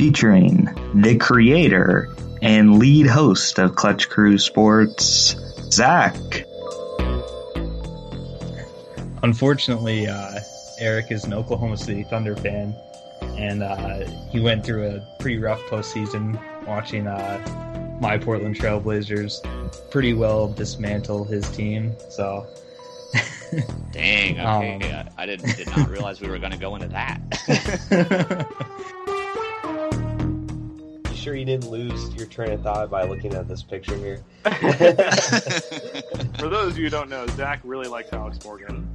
featuring the creator and lead host of Clutch Crew Sports, Zach. Unfortunately, uh, Eric is an Oklahoma City Thunder fan, and uh, he went through a pretty rough postseason watching uh, my Portland Trailblazers pretty well dismantle his team. So, dang, okay, um, I didn't did not realize we were going to go into that. you sure you didn't lose your train of thought by looking at this picture here? For those of you who don't know, Zach really likes Alex Morgan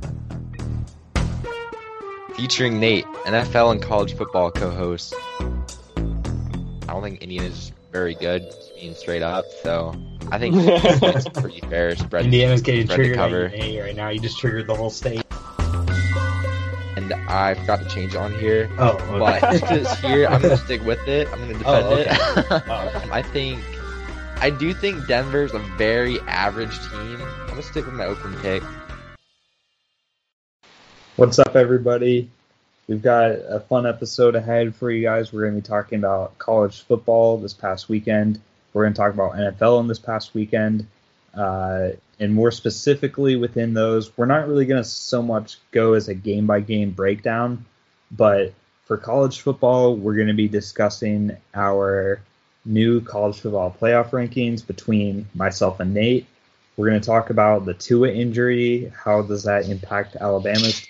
featuring Nate, NFL and college football co-host. I don't think Indiana's very good, being straight up. So I think it's pretty fair. Spread. Indiana's getting spread triggered cover. right now. You just triggered the whole state. And I forgot to change on here. Oh, okay. but just here, I'm gonna stick with it. I'm gonna defend oh, okay. it. oh, okay. I think I do think Denver's a very average team. I'm gonna stick with my open pick. What's up, everybody? We've got a fun episode ahead for you guys. We're going to be talking about college football this past weekend. We're going to talk about NFL in this past weekend. Uh, and more specifically within those, we're not really going to so much go as a game by game breakdown, but for college football, we're going to be discussing our new college football playoff rankings between myself and Nate. We're going to talk about the Tua injury. How does that impact Alabama's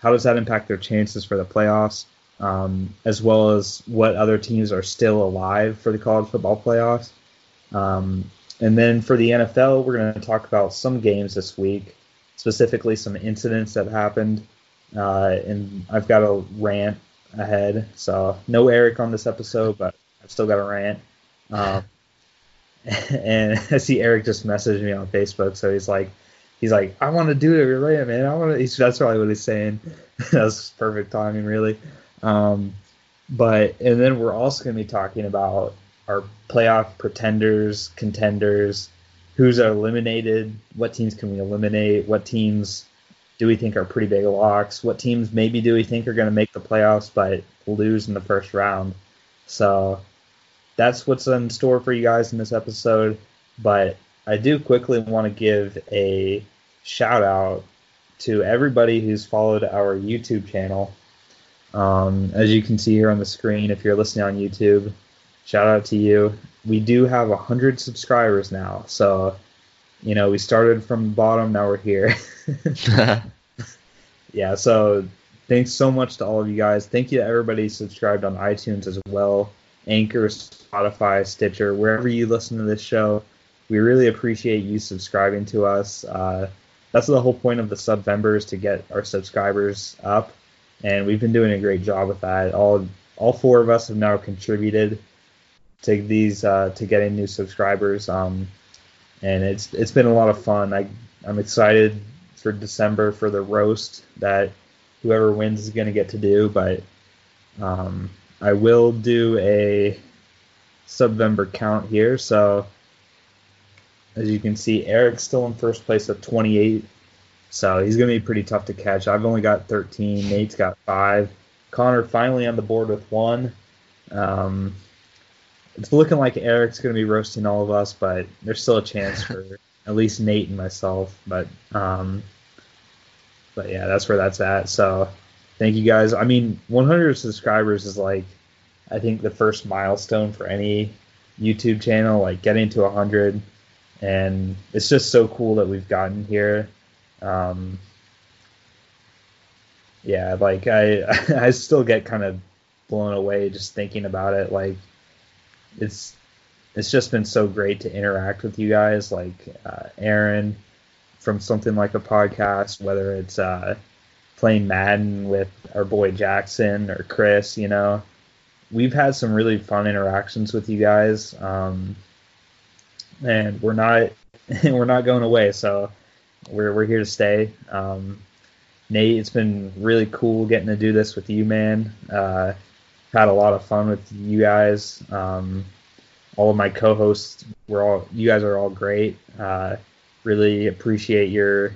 how does that impact their chances for the playoffs, um, as well as what other teams are still alive for the college football playoffs. Um, and then for the NFL, we're going to talk about some games this week, specifically some incidents that happened. Uh, and I've got a rant ahead, so no Eric on this episode, but I've still got a rant. Um, and I see Eric just messaged me on Facebook, so he's like, he's like, I want to do it right, man. I want to. That's probably what he's saying. that's perfect timing, really. Um, but and then we're also going to be talking about our playoff pretenders, contenders, who's eliminated, what teams can we eliminate, what teams do we think are pretty big locks, what teams maybe do we think are going to make the playoffs but lose in the first round. So that's what's in store for you guys in this episode. But I do quickly want to give a shout out to everybody who's followed our YouTube channel. Um, as you can see here on the screen, if you're listening on YouTube, shout out to you. We do have 100 subscribers now. So, you know, we started from the bottom, now we're here. yeah, so thanks so much to all of you guys. Thank you to everybody subscribed on iTunes as well, Anchor, Spotify, Stitcher, wherever you listen to this show we really appreciate you subscribing to us. Uh, that's the whole point of the sub members to get our subscribers up, and we've been doing a great job with that. All all four of us have now contributed to these uh, to getting new subscribers, um, and it's it's been a lot of fun. I I'm excited for December for the roast that whoever wins is going to get to do, but um, I will do a sub member count here, so as you can see, Eric's still in first place at 28, so he's going to be pretty tough to catch. I've only got 13. Nate's got five. Connor finally on the board with one. Um, it's looking like Eric's going to be roasting all of us, but there's still a chance for at least Nate and myself. But um, but yeah, that's where that's at. So thank you guys. I mean, 100 subscribers is like I think the first milestone for any YouTube channel. Like getting to 100 and it's just so cool that we've gotten here. Um, yeah, like I I still get kind of blown away just thinking about it. Like it's it's just been so great to interact with you guys, like uh, Aaron from something like a podcast, whether it's uh, playing Madden with our boy Jackson or Chris. You know, we've had some really fun interactions with you guys. Um, and we're not we're not going away. So we're we're here to stay. Um, Nate, it's been really cool getting to do this with you, man. Uh, had a lot of fun with you guys. Um, all of my co-hosts were all you guys are all great. Uh, really appreciate your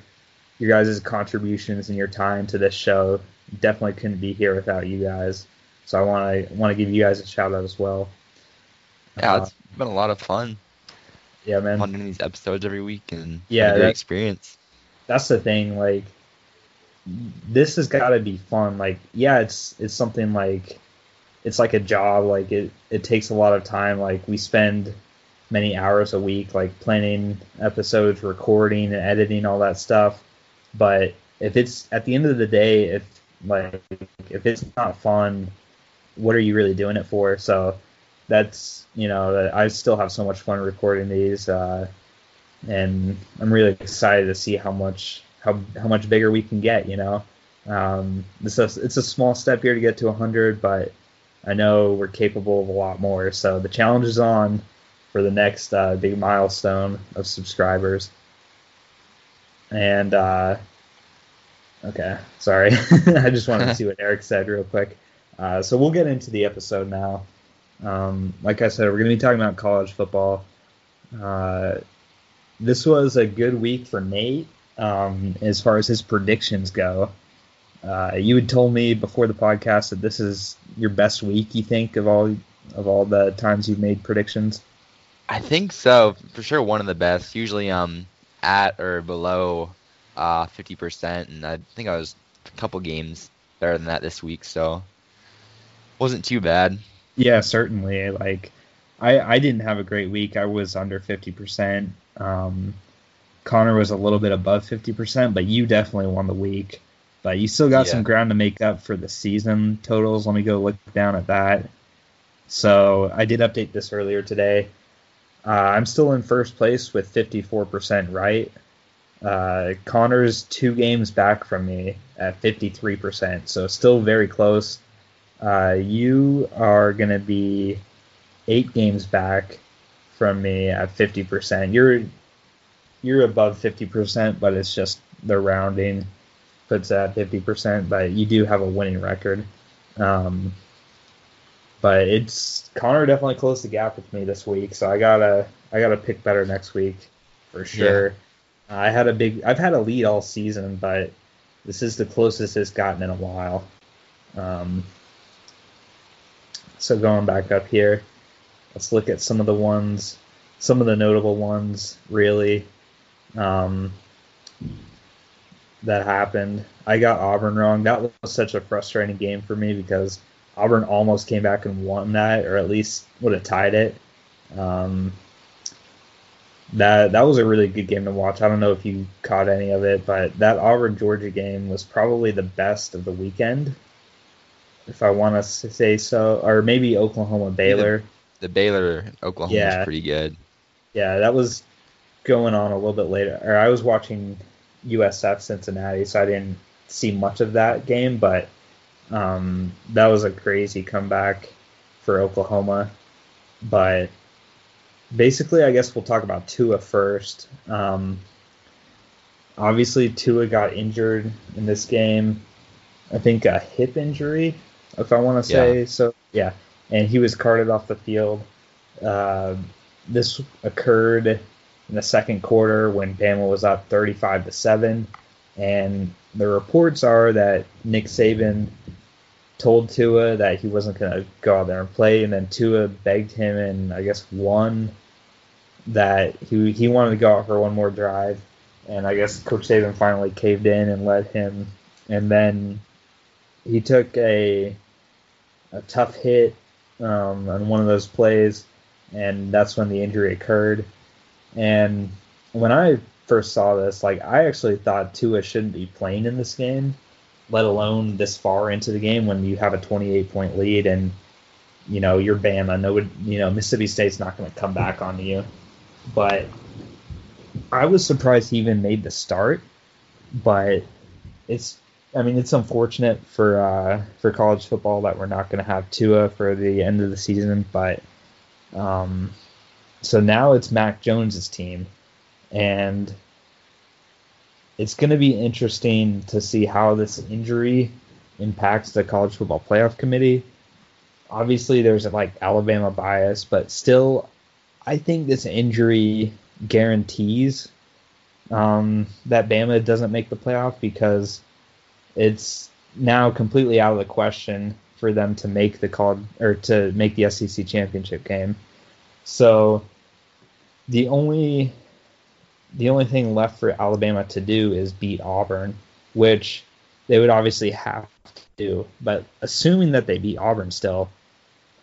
your guys' contributions and your time to this show. Definitely couldn't be here without you guys. So I want to want to give you guys a shout out as well. Yeah, Uh, it's been a lot of fun. yeah, man. Doing these episodes every week and Yeah, great that- experience. that's the thing like this has got to be fun like yeah it's it's something like it's like a job like it it takes a lot of time like we spend many hours a week like planning episodes recording and editing all that stuff but if it's at the end of the day if like if it's not fun what are you really doing it for so that's you know i still have so much fun recording these uh and I'm really excited to see how much how how much bigger we can get. You know, um, a it's a small step here to get to 100, but I know we're capable of a lot more. So the challenge is on for the next uh, big milestone of subscribers. And uh, okay, sorry, I just wanted to see what Eric said real quick. Uh, so we'll get into the episode now. Um, like I said, we're going to be talking about college football. Uh, this was a good week for Nate um, as far as his predictions go. Uh, you had told me before the podcast that this is your best week. You think of all of all the times you've made predictions. I think so. For sure, one of the best. Usually, um, at or below, uh, fifty percent, and I think I was a couple games better than that this week, so wasn't too bad. Yeah, certainly. Like, I I didn't have a great week. I was under fifty percent. Um, Connor was a little bit above fifty percent, but you definitely won the week. But you still got Yeah. some ground to make up for the season totals. Let me go look down at that. So I did update this earlier today. Uh, I'm still in first place with 54% right. Uh, Connor's two games back from me at 53%, so still very close. Uh, you are going to be eight games back from me at 50%. You're you're above 50%, but it's just the rounding puts at 50%. But you do have a winning record. Um, but it's Connor definitely closed the gap with me this week, so I gotta I gotta pick better next week for sure. I had a big I've had a lead all season, but this is the closest it's gotten in a while. Um, so going back up here, let's look at some of the ones, some of the notable ones really um, that happened. I got Auburn wrong. That was such a frustrating game for me because Auburn almost came back and won that, or at least would have tied it. Um, that that was a really good game to watch. I don't know if you caught any of it, but that Auburn Georgia game was probably the best of the weekend, if I want to say so, or maybe Oklahoma Baylor. The Baylor Oklahoma Yeah. was pretty good. Yeah, that was going on a little bit later. Or I was watching USF Cincinnati, so I didn't see much of that game, but um, that was a crazy comeback for Oklahoma. But basically, I guess we'll talk about Tua first. Um, obviously, Tua got injured in this game. I think a hip injury, if I want to say so. Yeah, and he was carted off the field. Uh, this occurred in the second quarter when Bama was up 35 to seven, and the reports are that Nick Saban told Tua that he wasn't going to go out there and play, and then Tua begged him and I guess won that he he wanted to go out for one more drive, and I guess Coach Saban finally caved in and let him, and then he took a a tough hit um, on one of those plays, and that's when the injury occurred. And when I first saw this, like I actually thought Tua shouldn't be playing in this game, let alone this far into the game when you have a 28 point lead and you know you're Bama. No, you know Mississippi State's not going to come back on you. But I was surprised he even made the start. But it's, I mean, it's unfortunate for uh, for college football that we're not going to have Tua for the end of the season. But um, so now it's Mac Jones's team, and it's going to be interesting to see how this injury impacts the college football playoff committee. Obviously, there's like Alabama bias, but still, I think this injury guarantees um, that Bama doesn't make the playoff because it's now completely out of the question for them to make the call or to make the SEC championship game. So the only the only thing left for Alabama to do is beat Auburn, which they would obviously have to do. But assuming that they beat Auburn still,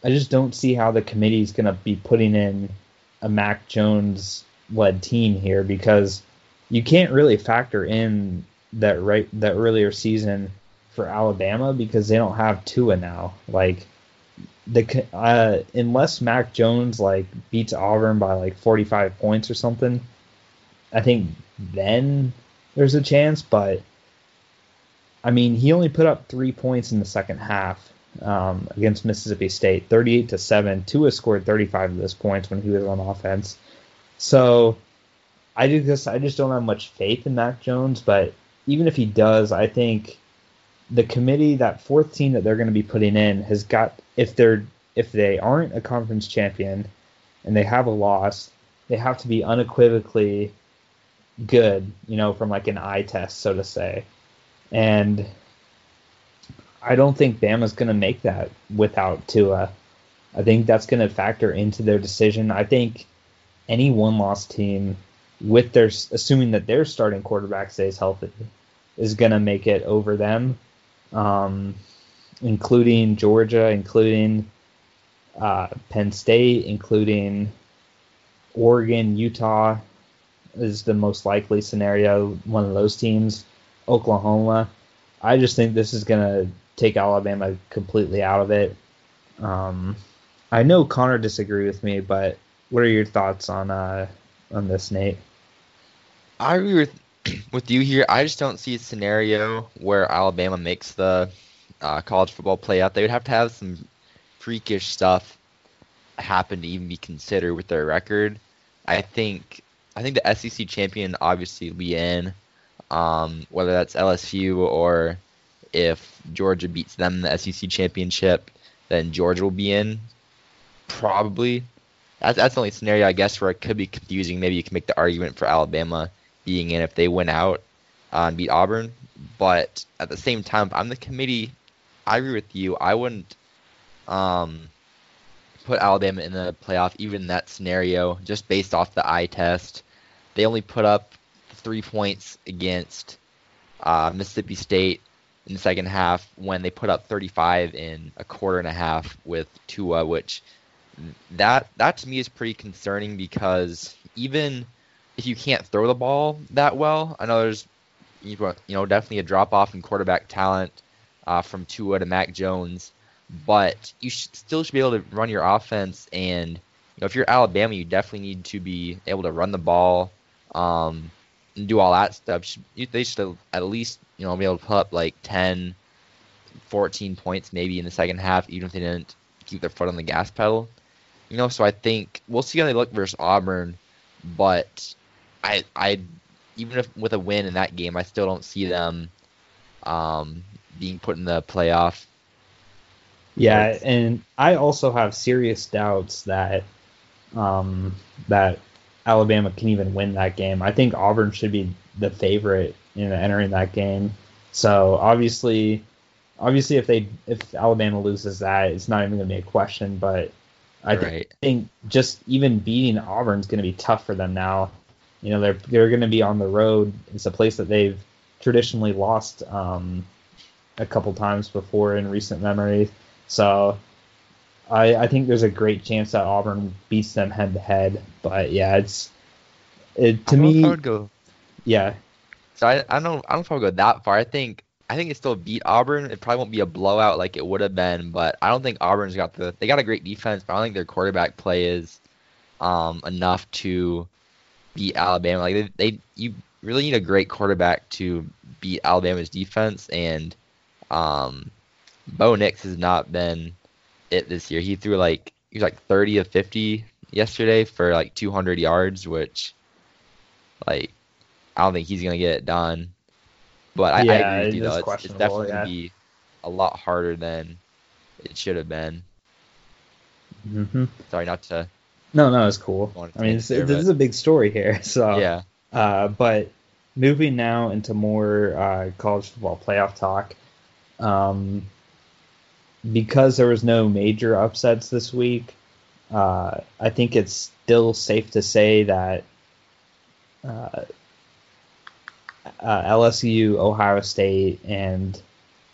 I just don't see how the committee is going to be putting in a Mac Jones led team here because you can't really factor in that right that earlier season for Alabama because they don't have Tua now. Like the uh, unless Mac Jones like beats Auburn by like 45 points or something, I think then there's a chance. But I mean, he only put up three points in the second half um, against Mississippi State, 38 to seven. Tua scored 35 of those points when he was on offense. So I just I just don't have much faith in Mac Jones. But even if he does, I think the committee, that fourth team that they're going to be putting in, has got if they're if they aren't a conference champion and they have a loss, they have to be unequivocally good, you know, from like an eye test, so to say. And I don't think Bama's going to make that without Tua. I think that's going to factor into their decision. I think any one loss team, with their assuming that their starting quarterback stays healthy, is going to make it over them um, including Georgia, including uh, Penn State, including Oregon, Utah is the most likely scenario. One of those teams, Oklahoma. I just think this is going to take Alabama completely out of it. Um, I know Connor disagree with me, but what are your thoughts on uh, on this, Nate? I agree with with you here, I just don't see a scenario where Alabama makes the uh, college football playoff. They would have to have some freakish stuff happen to even be considered with their record. I think I think the SEC champion obviously will be in, um, whether that's LSU or if Georgia beats them in the SEC championship, then Georgia will be in. Probably. That's, that's the only scenario, I guess, where it could be confusing. Maybe you can make the argument for Alabama being in if they win out uh, and beat Auburn. But at the same time, I'm the committee. I agree with you. I wouldn't um, put Alabama in the playoff, even in that scenario, just based off the eye test. They only put up three points against uh, Mississippi State in the second half when they put up 35 in a quarter and a half with Tua, which that that to me is pretty concerning because even if you can't throw the ball that well, I know there's you know definitely a drop off in quarterback talent uh, from Tua to Mac Jones, but you should, still should be able to run your offense. And you know, if you're Alabama, you definitely need to be able to run the ball um, and do all that stuff. They should at least you know be able to put up like 10, 14 points maybe in the second half, even if they didn't keep their foot on the gas pedal. You know, so I think we'll see how they look versus Auburn, but I I even if with a win in that game, I still don't see them um, being put in the playoff. Yeah, and I also have serious doubts that um, that Alabama can even win that game. I think Auburn should be the favorite in entering that game. So obviously, obviously, if they if Alabama loses that, it's not even going to be a question. But I right. think just even beating Auburn is going to be tough for them now. You know, they're they're going to be on the road. It's a place that they've traditionally lost um, a couple times before in recent memory. So I, I think there's a great chance that Auburn beats them head to head. But yeah, it's it, to me. I would go. Yeah. So I, I don't I don't know if I would go that far. I think I think it still beat Auburn. It probably won't be a blowout like it would have been, but I don't think Auburn's got the they got a great defense, but I don't think their quarterback play is um, enough to beat Alabama. Like they, they you really need a great quarterback to beat Alabama's defense, and um, Bo Nix has not been it this year. He threw like he was like 30 of 50 yesterday for like 200 yards, which like I don't think he's gonna get it done. But I, yeah, I agree with you though. It's, it's definitely yeah. be a lot harder than it should have been. Mm-hmm. Sorry, not to no, no, it's cool. I mean, this is a big story here. So yeah. Uh, but moving now into more uh, college football playoff talk. Um, because there was no major upsets this week, uh, I think it's still safe to say that uh, uh, LSU, Ohio State, and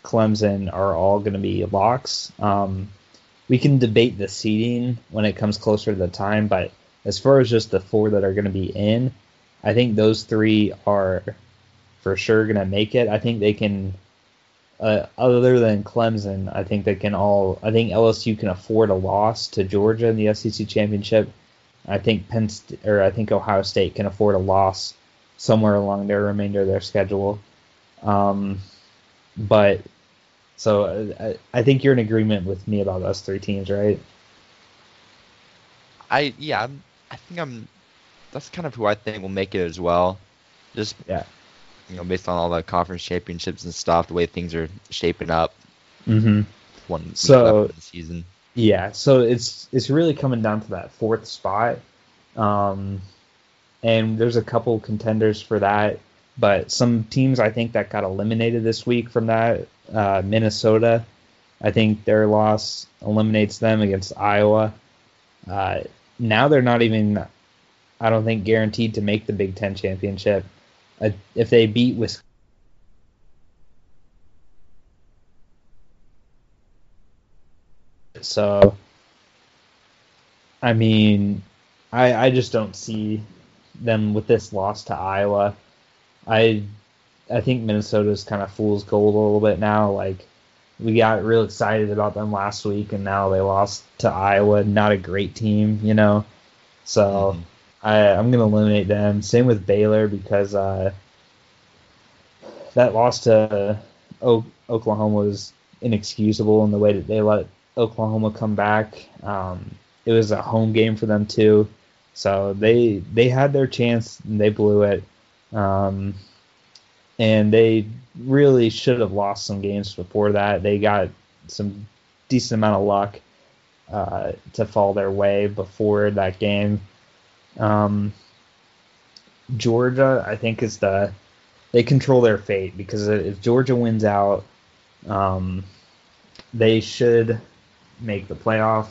Clemson are all going to be locks. Um, we can debate the seeding when it comes closer to the time, but as far as just the four that are going to be in, I think those three are for sure going to make it. I think they can, uh, other than Clemson, I think they can all. I think LSU can afford a loss to Georgia in the SEC championship. I think Penn St- or I think Ohio State can afford a loss somewhere along their remainder of their schedule. Um, but so I, I think you're in agreement with me about those three teams, right? I yeah, I'm, I think I'm. That's kind of who I think will make it as well. Just yeah, you know, based on all the conference championships and stuff, the way things are shaping up. Mm-hmm. One So- the season. Yeah, so it's it's really coming down to that fourth spot, um, and there's a couple contenders for that. But some teams I think that got eliminated this week from that. Uh, Minnesota, I think their loss eliminates them against Iowa. Uh, now they're not even, I don't think, guaranteed to make the Big Ten championship. Uh, if they beat Wisconsin. So, I mean, I I just don't see them with this loss to Iowa. I I think Minnesota's kind of fool's gold a little bit now. Like we got real excited about them last week, and now they lost to Iowa. Not a great team, you know. So Mhm. I I'm gonna eliminate them. Same with Baylor because uh, that loss to o- Oklahoma was inexcusable in the way that they let Oklahoma come back. Um, it was a home game for them too, so they they had their chance and they blew it. Um, and they really should have lost some games before that. They got some decent amount of luck uh, to fall their way before that game. Um, Georgia, I think, is the they control their fate because if Georgia wins out, um, they should make the playoff.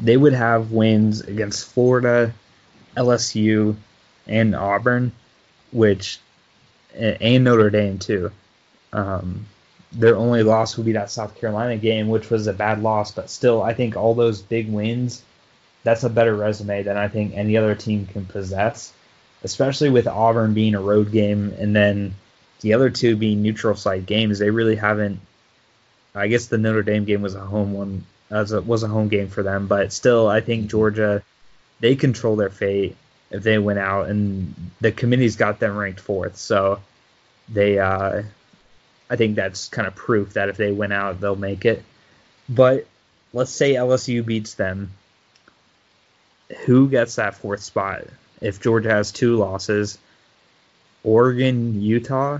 They would have wins against Florida, LSU, and Auburn, which and Notre Dame too. Um, their only loss would be that South Carolina game, which was a bad loss, but still, I think all those big wins, that's a better resume than I think any other team can possess, especially with Auburn being a road game and then the other two being neutral site games. They really haven't. I guess the Notre Dame game was a home one, as a, was a home game for them, but still, I think Georgia, they control their fate if they went out, and the committee's got them ranked fourth. So they, uh, I think that's kind of proof that if they went out, they'll make it. But let's say LSU beats them. Who gets that fourth spot? If Georgia has two losses, Oregon, Utah,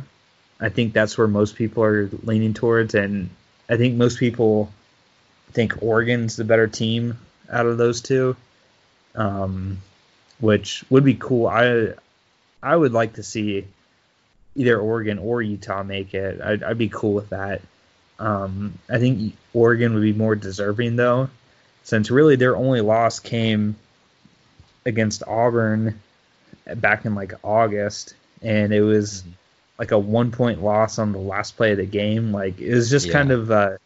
I think that's where most people are leaning towards, and I think most people think Oregon's the better team out of those two. Um, which would be cool. I I would like to see either Oregon or Utah make it. I'd, I'd be cool with that. Um, I think Oregon would be more deserving though, since really their only loss came against Auburn back in like August, and it was Mhm. like a one point loss on the last play of the game. Like it was just Yeah. kind of uh,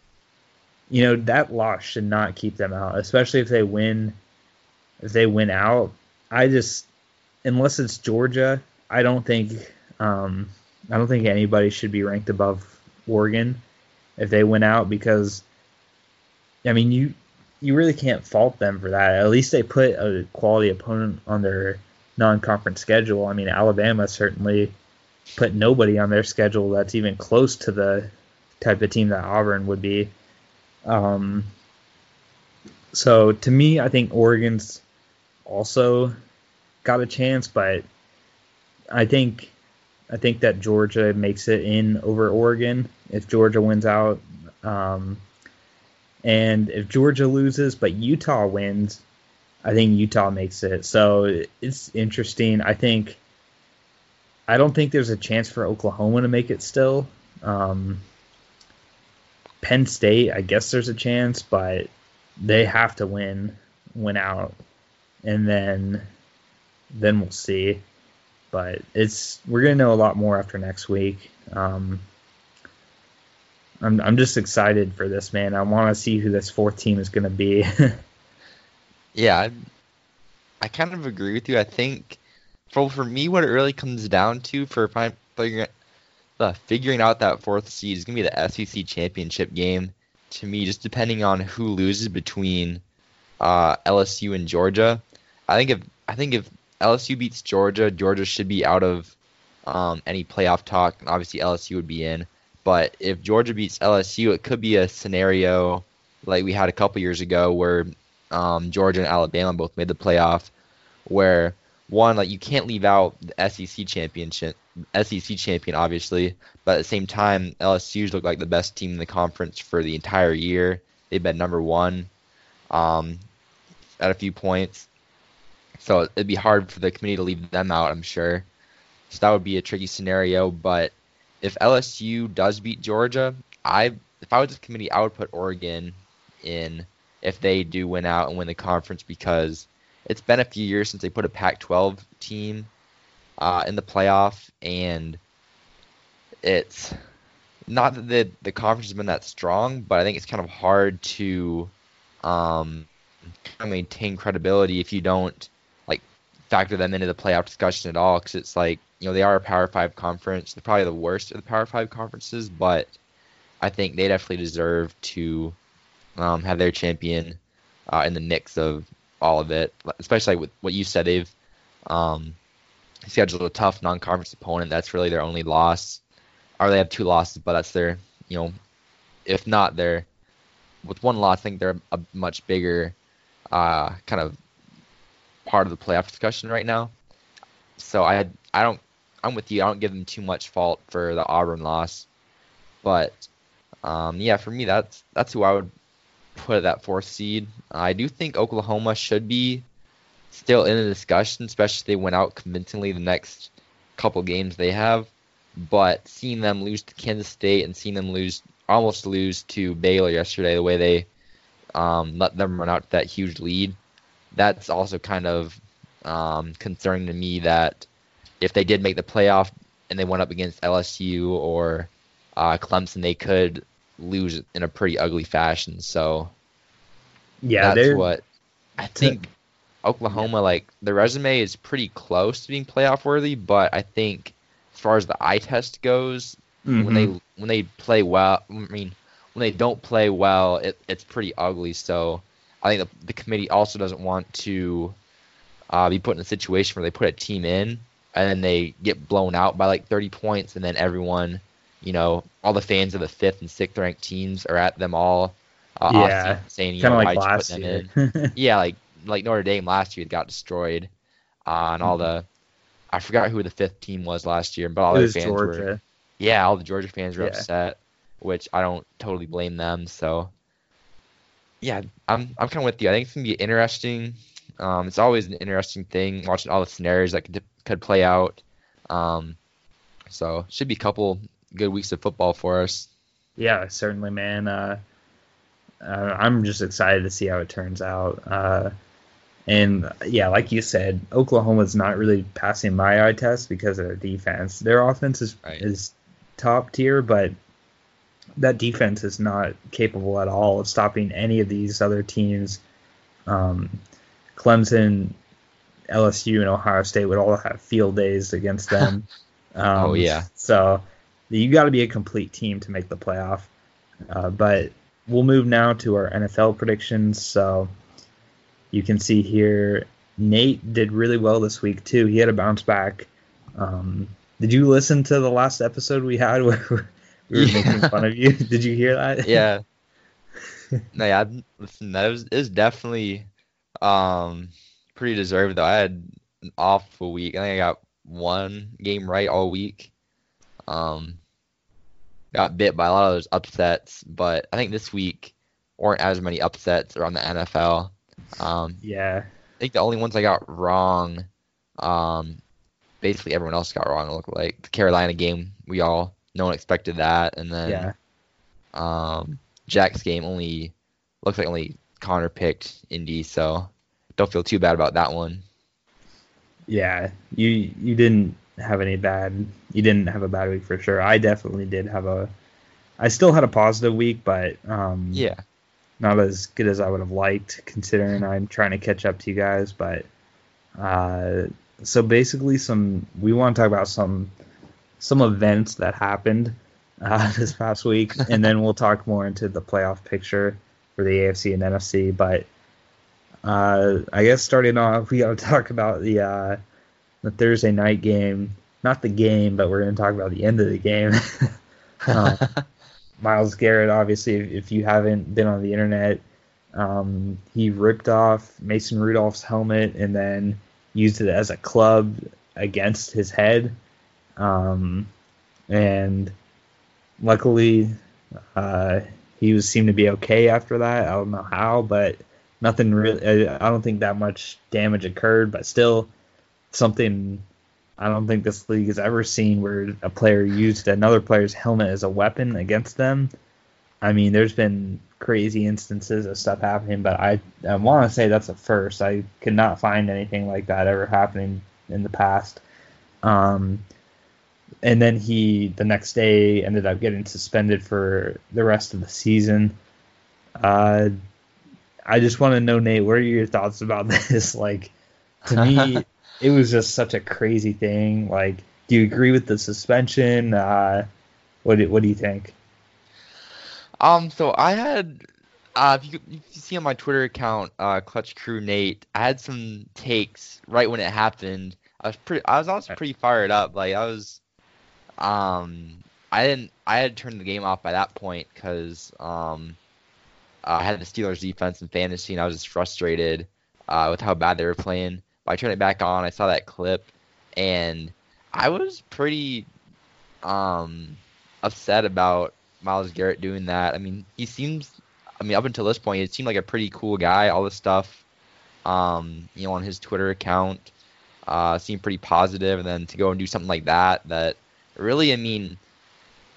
you know that loss should not keep them out, especially if they win. If they win out, I just unless it's Georgia, I don't think um, I don't think anybody should be ranked above Oregon if they win out because I mean you you really can't fault them for that. At least they put a quality opponent on their non-conference schedule. I mean Alabama certainly put nobody on their schedule that's even close to the type of team that Auburn would be. Um, so to me, I think Oregon's also got a chance, but I think I think that Georgia makes it in over Oregon if Georgia wins out. Um, and if Georgia loses but Utah wins, I think Utah makes it. So it's interesting. I think I don't think there's a chance for Oklahoma to make it still. Um, Penn State, I guess there's a chance, but they have to win, win out, and then then we'll see. But it's we're gonna know a lot more after next week. Um, I'm I'm just excited for this man. I want to see who this fourth team is gonna be. yeah, I, I kind of agree with you. I think for for me, what it really comes down to for figuring uh, figuring out that fourth seed is gonna be the SEC championship game. To me, just depending on who loses between uh, LSU and Georgia, I think if I think if LSU beats Georgia, Georgia should be out of um, any playoff talk, and obviously LSU would be in. But if Georgia beats LSU, it could be a scenario like we had a couple years ago where um, Georgia and Alabama both made the playoff, where one like you can't leave out the SEC championship, SEC champion obviously, but at the same time LSU's look like the best team in the conference for the entire year. They've been number one um, at a few points, so it'd be hard for the committee to leave them out. I'm sure. So that would be a tricky scenario, but if LSU does beat Georgia, I if I was the committee, I would put Oregon in if they do win out and win the conference because it's been a few years since they put a Pac-12 team uh, in the playoff, and it's not that the the conference has been that strong, but I think it's kind of hard to um, maintain credibility if you don't factor them into the playoff discussion at all. Because it's like you know they are a Power Five conference. They're probably the worst of the Power Five conferences, but I think they definitely deserve to um, have their champion uh, in the mix of all of it. Especially with what you said, they've um, scheduled a tough non-conference opponent. That's really their only loss, or they have two losses, but that's their you know, if not their with one loss, I think they're a much bigger uh, kind of part of the playoff discussion right now. So I I don't I'm with you. I don't give them too much fault for the Auburn loss, but um, yeah, for me that's that's who I would put at that fourth seed. I do think Oklahoma should be still in the discussion, especially if they went out convincingly the next couple games they have. But seeing them lose to Kansas State and seeing them lose almost lose to Baylor yesterday, the way they um, let them run out that huge lead, that's also kind of um, concerning to me that if they did make the playoff and they went up against LSU or uh, Clemson, they could lose in a pretty ugly fashion. So yeah, that's what I think. Oklahoma, like the resume is pretty close to being playoff worthy, but I think as far as the eye test goes, mm-hmm. when they when they play well, I mean when they don't play well, it, it's pretty ugly. So I think the, the committee also doesn't want to uh, be put in a situation where they put a team in and then they get blown out by like 30 points, and then everyone, you know, all the fans of the fifth and sixth ranked teams are at them all. Uh, yeah, saying you know like you put them in? yeah, like like Notre Dame last year got destroyed, uh, and all the I forgot who the fifth team was last year, but all the fans Georgia. were yeah, all the Georgia fans were yeah. upset, which I don't totally blame them. So yeah, I'm I'm kind of with you. I think it's gonna be interesting. Um, it's always an interesting thing watching all the scenarios that could could play out. Um, so should be a couple good weeks of football for us. Yeah, certainly, man. Uh, uh, I'm just excited to see how it turns out. Uh, and yeah, like you said, Oklahoma's not really passing my eye test because of their defense. Their offense is right. is top tier, but that defense is not capable at all of stopping any of these other teams. Um, Clemson, LSU, and Ohio State would all have field days against them. um, oh yeah. So you got to be a complete team to make the playoff. Uh, but we'll move now to our NFL predictions. So you can see here, Nate did really well this week too. He had a bounce back. Um, did you listen to the last episode we had where we were yeah. making fun of you? Did you hear that? Yeah. no, yeah. Listen, that was, it was definitely um, pretty deserved though. I had an awful week. I think I got one game right all week. Um, got bit by a lot of those upsets, but I think this week weren't as many upsets around the NFL. Um, yeah. I think the only ones I got wrong, um, basically everyone else got wrong. It looked like the Carolina game, we all no one expected that, and then yeah. Um, Jags game only looks like only Connor picked Indy, so don't feel too bad about that one. Yeah, you you didn't have any bad. You didn't have a bad week for sure. I definitely did have a. I still had a positive week, but um, Yeah. not as good as I would have liked, considering I'm trying to catch up to you guys. But uh, so basically, some we want to talk about some some events that happened uh, this past week, and then we'll talk more into the playoff picture for the AFC and NFC. But uh, I guess starting off, we got to talk about the uh, the Thursday night game. Not the game, but we're going to talk about the end of the game. um, Myles Garrett, obviously, if, if you haven't been on the internet, um, he ripped off Mason Rudolph's helmet and then used it as a club against his head. Um, and luckily, uh, he was seemed to be okay after that. I don't know how, but nothing really. I I don't think that much damage occurred, but still something. I don't think this league has ever seen where a player used another player's helmet as a weapon against them. I mean, there's been crazy instances of stuff happening, but I, I want to say that's a first. I could not find anything like that ever happening in the past. Um, and then he, the next day, ended up getting suspended for the rest of the season. Uh, I just want to know, Nate, what are your thoughts about this? Like, to me, it was just such a crazy thing. Like, do you agree with the suspension? Uh, what do, what do you think? Um, so I had, uh, if you, if you see on my Twitter account, uh, Clutch Crew Nate, I had some takes right when it happened. I was pretty, I was also pretty fired up. Like I was, um, I didn't, I had turned the game off by that point because, um, I had the Steelers defense in fantasy and I was just frustrated, uh, with how bad they were playing. But I turned it back on. I saw that clip, and I was pretty, um, upset about Myles Garrett doing that. I mean, he seems, I mean, up until this point, he seemed like a pretty cool guy. All this stuff, um, you know, on his Twitter account, uh, seemed pretty positive, and then to go and do something like that, that really, I mean,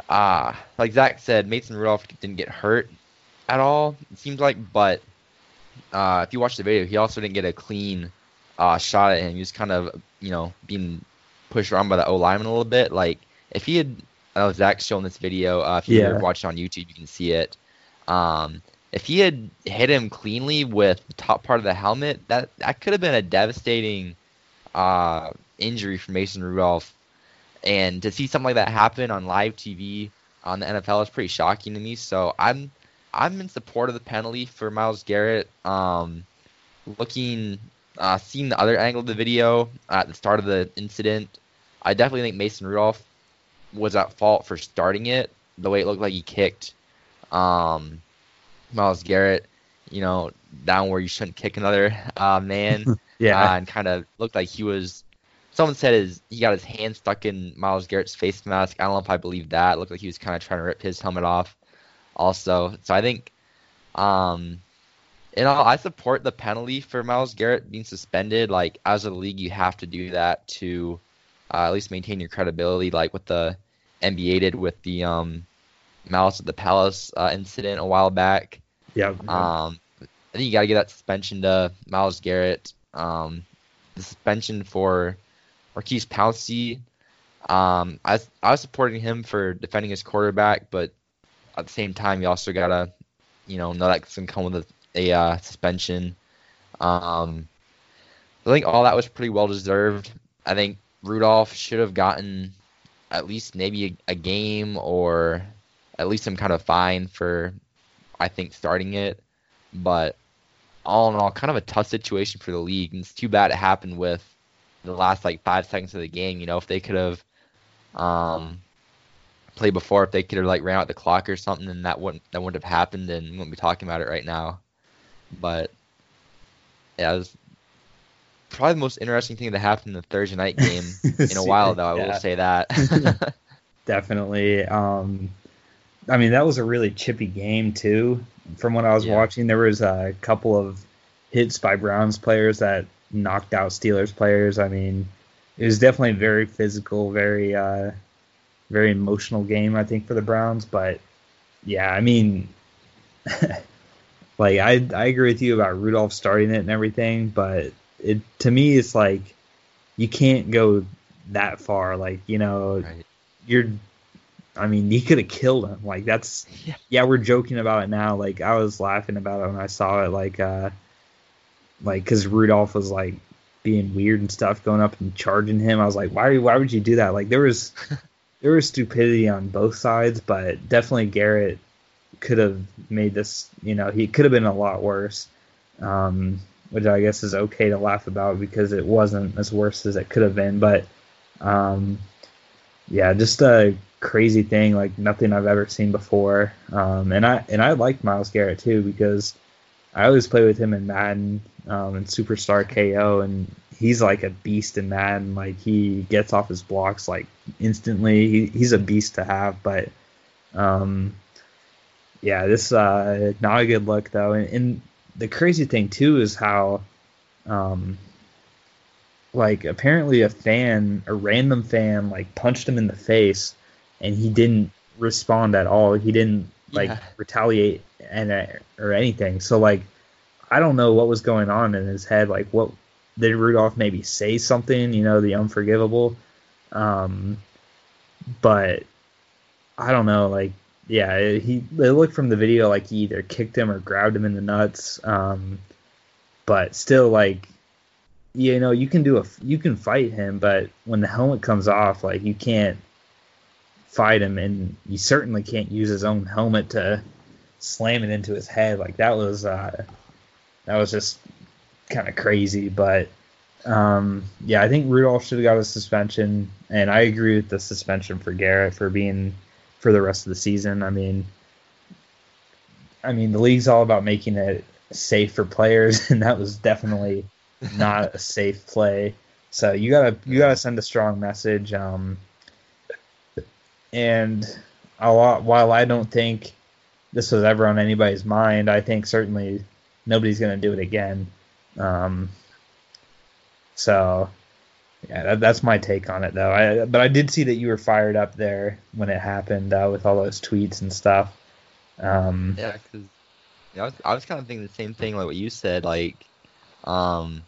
uh, like Zach said, Mason Rudolph didn't get hurt at all. It seems like, but uh, if you watch the video, he also didn't get a clean uh, shot at him. He was kind of, you know, being pushed around by the O lineman a little bit. Like if he had, know Zach's showing this video. Uh, if you Yeah. ever watch it on YouTube, you can see it. Um, if he had hit him cleanly with the top part of the helmet, that that could have been a devastating uh, injury for Mason Rudolph. And to see something like that happen on live TV on the NFL is pretty shocking to me. So I'm I'm in support of the penalty for Myles Garrett. Um, looking, uh, seeing the other angle of the video at the start of the incident, I definitely think Mason Rudolph was at fault for starting it. The way it looked like he kicked um, Myles Garrett, you know, down where you shouldn't kick another uh, man, Yeah, uh, and kind of looked like he was. Someone said his he got his hand stuck in Myles Garrett's face mask. I don't know if I believe that. It looked like he was kind of trying to rip his helmet off. Also, so I think, um, in all, I support the penalty for Myles Garrett being suspended. Like as a league, you have to do that to uh, at least maintain your credibility. Like what the NBA did with the um, Malice at the Palace uh, incident a while back. yeah. Um, I think you got to get that suspension to Myles Garrett. Um, the suspension for Maurkice Pouncey. Um, I I was supporting him for defending his quarterback, but at the same time, you also gotta, you know, know that can come with a, a uh, suspension. Um, I think all that was pretty well deserved. I think Rudolph should have gotten at least maybe a, a game or at least some kind of fine for, I think, starting it. But all in all, kind of a tough situation for the league. And it's too bad it happened with the last like five seconds of the game. You know, if they could have um, played before, if they could have like ran out the clock or something, then that wouldn't that wouldn't have happened, and we wouldn't be talking about it right now. But yeah, it was probably the most interesting thing that happened in the Thursday night game in a while, though. I Yeah. will say that. Definitely. Um, I mean, that was a really chippy game too. From what I was Yeah. watching, there was a couple of hits by Browns players that knocked out Steelers players. I mean, it was definitely very physical, very, uh, very emotional game. I think for the Browns, but yeah, I mean, like I I agree with you about Rudolph starting it and everything, but it to me it's like you can't go that far. Like you know, Right. you're. I mean, he could have killed him. Like that's Yeah. yeah, we're joking about it now. Like I was laughing about it when I saw it. Like uh, like because Rudolph was like being weird and stuff, going up and charging him. I was like, why why would you do that? Like there was there was stupidity on both sides, but definitely Garrett could have made this. You know, he could have been a lot worse. Um, which I guess is okay to laugh about because it wasn't as worse as it could have been. But um, yeah, just a crazy thing like nothing I've ever seen before. Um, and I and I liked Myles Garrett too because I always play with him in Madden um, and Superstar KO, and he's like a beast in Madden. Like he gets off his blocks like instantly. He, he's a beast to have, but um, yeah, this uh, not a good look though. And, and the crazy thing too is how um, like apparently a fan, a random fan, like punched him in the face, and he didn't respond at all. He didn't like Yeah. retaliate and uh, or anything. So like, I don't know what was going on in his head. Like, what did Rudolph maybe say something? You know, the unforgivable. Um, but I don't know. Like, yeah, he it looked from the video like he either kicked him or grabbed him in the nuts. Um, but still, like, you know, you can do a you can fight him, but when the helmet comes off, like, you can't fight him, and you certainly can't use his own helmet to slam it into his head. Like that was uh, that was just kind of crazy. But um, yeah, I think Rudolph should have got a suspension, and I agree with the suspension for Garrett for being for the rest of the season. I mean, I mean the league's all about making it safe for players, and that was definitely not a safe play. So you gotta you gotta send a strong message. Um, and a lot, while I don't think this was ever on anybody's mind, I think certainly nobody's gonna do it again. Um, so yeah, that, that's my take on it though. I, but I did see that you were fired up there when it happened uh, with all those tweets and stuff. Um, Yeah, because I was, I was kind of thinking the same thing like what you said. Like, um,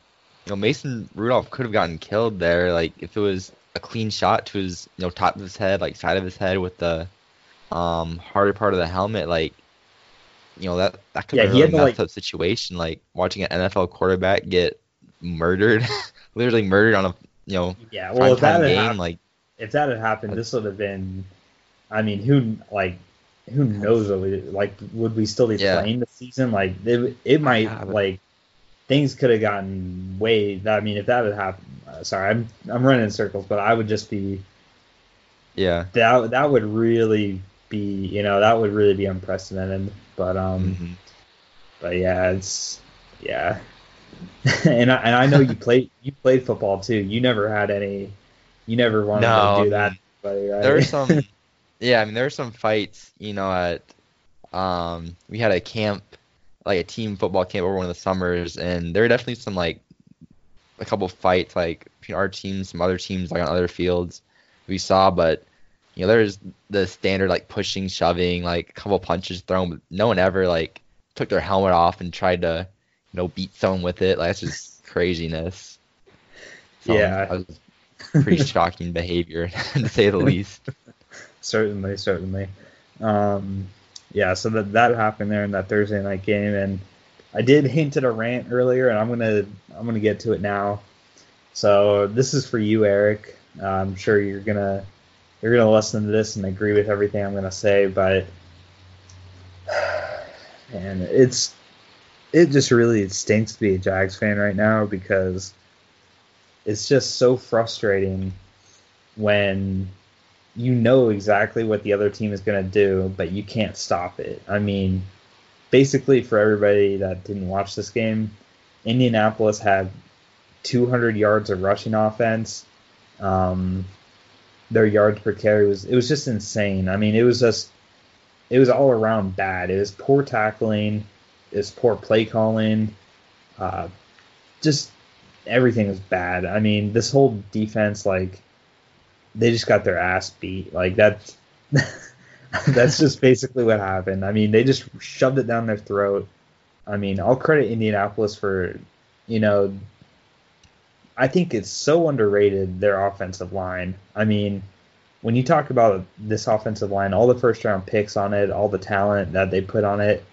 you know, Mason Rudolph could have gotten killed there. Like, if it was a clean shot to his, you know, top of his head, like side of his head with the um harder part of the helmet, like, you know, that that could Yeah, be a really messed up situation. Like watching an NFL quarterback get murdered, literally murdered on a you know yeah, well, if that game. happened, Like, if that had happened, this would have been. I mean, who like who knows? What like, would we still be Yeah. playing the season? Like, it, it might Yeah, but- like things could have gotten way. I mean, if that had happened, uh, sorry, I'm I'm running in circles, but I would just be yeah. that that would really be you know that would really be unprecedented. But um, mhm. but yeah, it's yeah, and I and I know you played you played football too. You never had any. You never wanted No, to do that, buddy, right? there were some yeah i mean there were some fights you know at um we had a camp like a team football camp over one of the summers and there were definitely some like a couple fights like between our teams some other teams like on other fields we saw but you know there's the standard like pushing shoving like a couple punches thrown but no one ever like took their helmet off and tried to you know beat someone with it like that's just craziness So, Yeah. that was pretty shocking behavior to say the least certainly, certainly. Um, yeah, so that that happened there in that Thursday night game, and I did hint at a rant earlier, and I'm gonna I'm gonna get to it now. So this is for you, Eric. Uh, I'm sure you're gonna you're gonna listen to this and agree with everything I'm gonna say, but and it's it just really stinks to be a Jags fan right now because it's just so frustrating when you know exactly what the other team is going to do, but you can't stop it. I mean, basically, for everybody that didn't watch this game, Indianapolis had 200 yards of rushing offense. Um, their yards per carry was it was just insane. I mean, it was just it was all around bad. It was poor tackling, it was poor play calling, uh, just everything was bad. I mean, this whole defense like they just got their ass beat. Like that's That's just basically what happened. I mean, they just shoved it down their throat. I mean, I'll credit Indianapolis for, you know, I think it's so underrated their offensive line. I mean, when you talk about this offensive line, all the first round picks on it, all the talent that they put on it,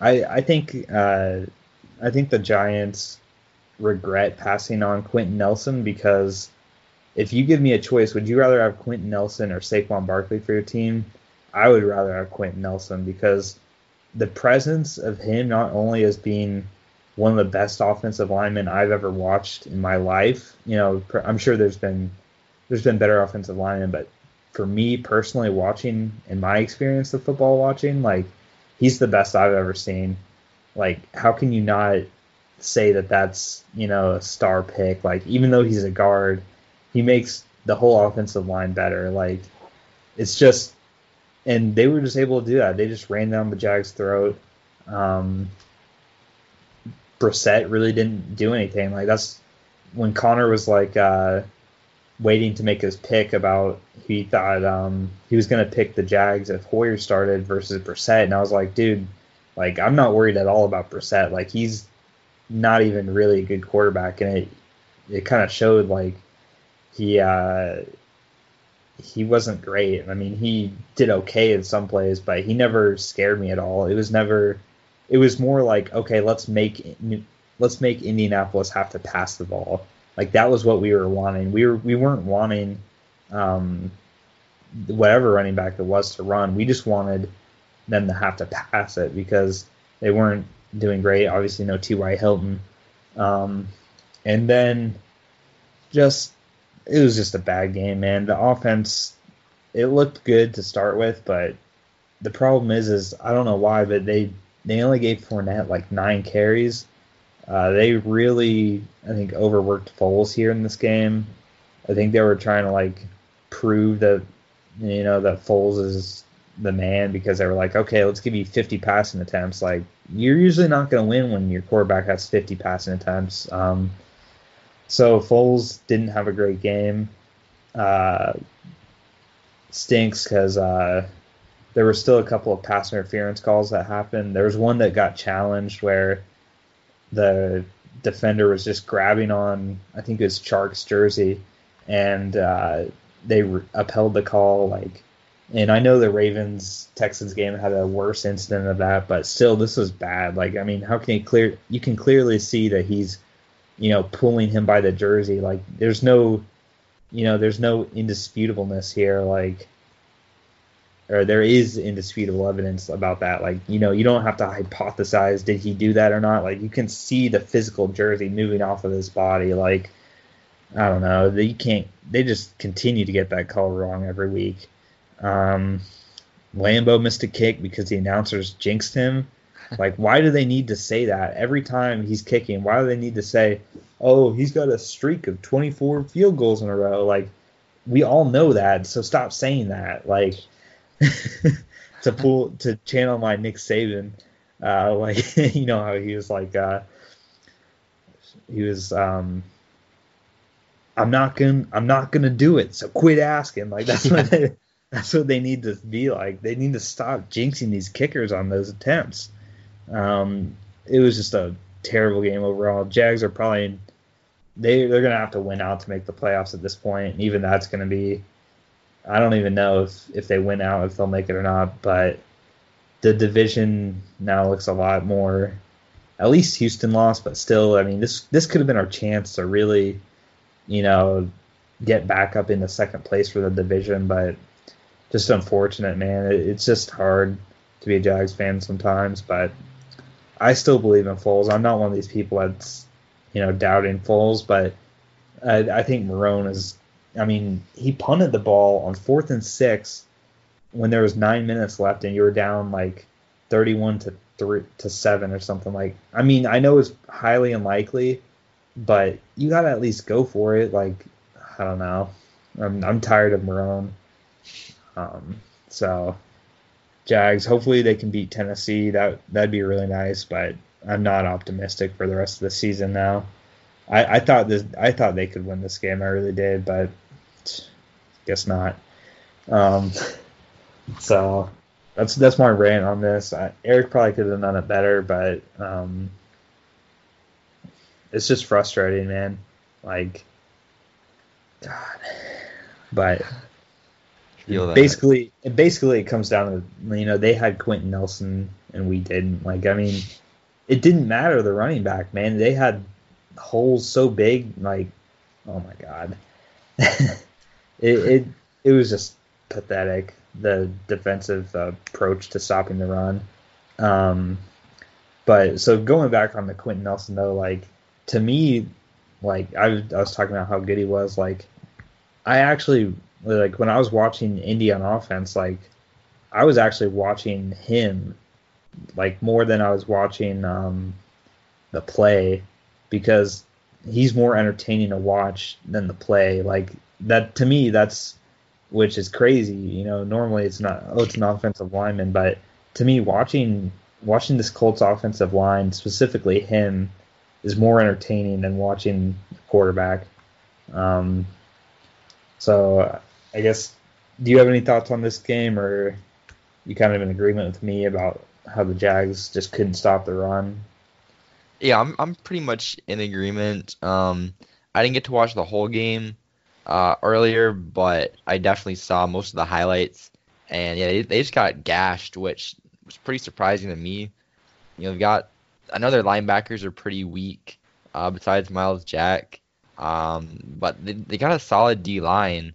I I think uh, I think the Giants regret passing on Quenton Nelson because if you give me a choice, would you rather have Quenton Nelson or Saquon Barkley for your team? I would rather have Quenton Nelson because the presence of him not only as being one of the best offensive linemen I've ever watched in my life. You know, I'm sure there's been there's been better offensive linemen, but for me personally, watching in my experience of football watching, like he's the best I've ever seen. Like, how can you not say that that's you know a star pick? Like, even though he's a guard, he makes the whole offensive line better. Like, it's just, and they were just able to do that. They just ran down the Jags' throat. Um, Brissett really didn't do anything. Like that's when Connor was like uh, waiting to make his pick about he thought um, he was going to pick the Jags if Hoyer started versus Brissett, and I was like, dude, like I'm not worried at all about Brissett. Like he's not even really a good quarterback, and it it kind of showed like he uh, he wasn't great. I mean, he did okay in some plays, but he never scared me at all. It was never it was more like okay, let's make let's make Indianapolis have to pass the ball. Like that was what we were wanting. We were we weren't wanting um, whatever running back it was to run. We just wanted them to have to pass it because they weren't doing great. Obviously, no T.Y. Hilton. Um, and then just it was just a bad game, man. The offense it looked good to start with, but the problem is is I don't know why, but they they only gave Fournette like nine carries. Uh, they really, I think, overworked Foles here in this game. I think they were trying to like prove that you know that Foles is the man because they were like, okay, let's give you 50 passing attempts. Like you're usually not going to win when your quarterback has 50 passing attempts. Um, so Foles didn't have a great game. Uh, stinks because uh, there were still a couple of pass interference calls that happened. There was one that got challenged where the defender was just grabbing on, I think it was Chark's jersey, and uh, they re- upheld the call. Like, and I know the Ravens Texans game had a worse incident of that, but still, this was bad. Like, I mean, how can you clear? You can clearly see that he's, you know, pulling him by the jersey. Like, there's no, you know, there's no indisputableness here. Like or there is indisputable evidence about that. Like, you know, you don't have to hypothesize did he do that or not. Like, you can see the physical jersey moving off of his body. Like, I don't know. They can't. They just continue to get that call wrong every week. Um, Lambo missed a kick because the announcers jinxed him. Like, why do they need to say that every time he's kicking? Why do they need to say, "Oh, he's got a streak of 24 field goals in a row"? Like, we all know that. So stop saying that. Like, to pull to channel my Nick Saban, uh, like you know how he was like uh, he was um, I'm not gonna I'm not gonna do it, so quit asking. Like that's what they, that's what they need to be like. They need to stop jinxing these kickers on those attempts. Um, it was just a terrible game overall. Jags are probably they they're gonna have to win out to make the playoffs at this point, even that's gonna be I don't even know if if they win out if they'll make it or not, but the division now looks a lot more. At least Houston lost, but still, I mean, this this could have been our chance to really, you know, get back up into second place for the division. But just unfortunate, man. It, it's just hard to be a Jags fan sometimes, but I still believe in Foles. I'm not one of these people that's you know doubting Foles, but I, I think Marrone is I mean, he punted the ball on fourth and six when there was nine minutes left and you were down like 31 to three to seven or something like. I mean, I know it's highly unlikely, but you got to at least go for it. Like, I don't know. I'm, I'm tired of Marrone. Um, so, Jags. Hopefully they can beat Tennessee. That that'd be really nice. But I'm not optimistic for the rest of the season now. I, I thought this. I thought they could win this game. I really did, but guess not. Um, so that's that's my rant on this. I, Eric probably could have done it better, but um, it's just frustrating, man. Like, God, but Feel that. basically, basically, it comes down to you know they had Quenton Nelson and we didn't. Like, I mean, it didn't matter the running back, man. They had holes so big, like, oh my god, it, it it was just pathetic. The defensive approach to stopping the run. Um, but so going back on the Quenton Nelson though, like to me, like I I was talking about how good he was. Like I actually like when I was watching Indy on offense, like I was actually watching him like more than I was watching um, the play because he's more entertaining to watch than the play. Like that to me, that's which is crazy. You know, normally it's not oh it's an offensive lineman, but to me, watching watching this Colts offensive line, specifically him, is more entertaining than watching the quarterback. Um, so I guess, do you have any thoughts on this game, or you kind of in agreement with me about how the Jags just couldn't stop the run? Yeah, I'm I'm pretty much in agreement. Um, I didn't get to watch the whole game uh, earlier, but I definitely saw most of the highlights. And yeah, they, they just got gashed, which was pretty surprising to me. You know, they've got I know their linebackers are pretty weak, uh, besides Myles Jack. Um, but they, they got a solid D line,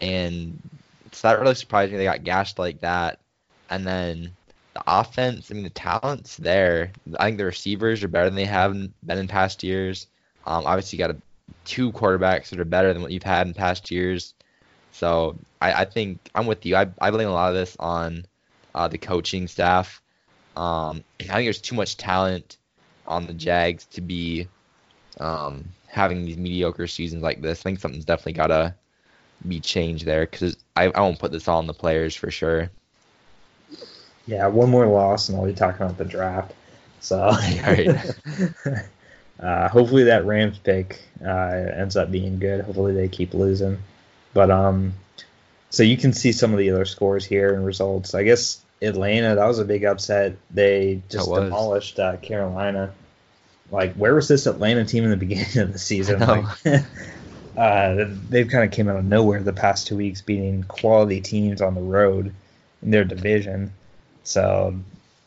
and it's not really surprising. They got gashed like that, and then the offense. I mean, the talent's there. I think the receivers are better than they have been in past years. Um, obviously, you got a, two quarterbacks that are better than what you've had in past years. So I, I think I'm with you. I, I blame a lot of this on uh, the coaching staff. Um, I think there's too much talent on the Jags to be um, having these mediocre seasons like this. I think something's definitely got to be changed there because I, I won't put this all on the players for sure. Yeah, one more loss and I'll be talking about the draft. So, uh, hopefully that Rams pick uh, ends up being good. Hopefully they keep losing. But um, so you can see some of the other scores here and results. I guess Atlanta that was a big upset. They just demolished uh, Carolina. Like, where was this Atlanta team in the beginning of the season? Like, uh, they've kind of came out of nowhere the past two weeks, beating quality teams on the road in their division. So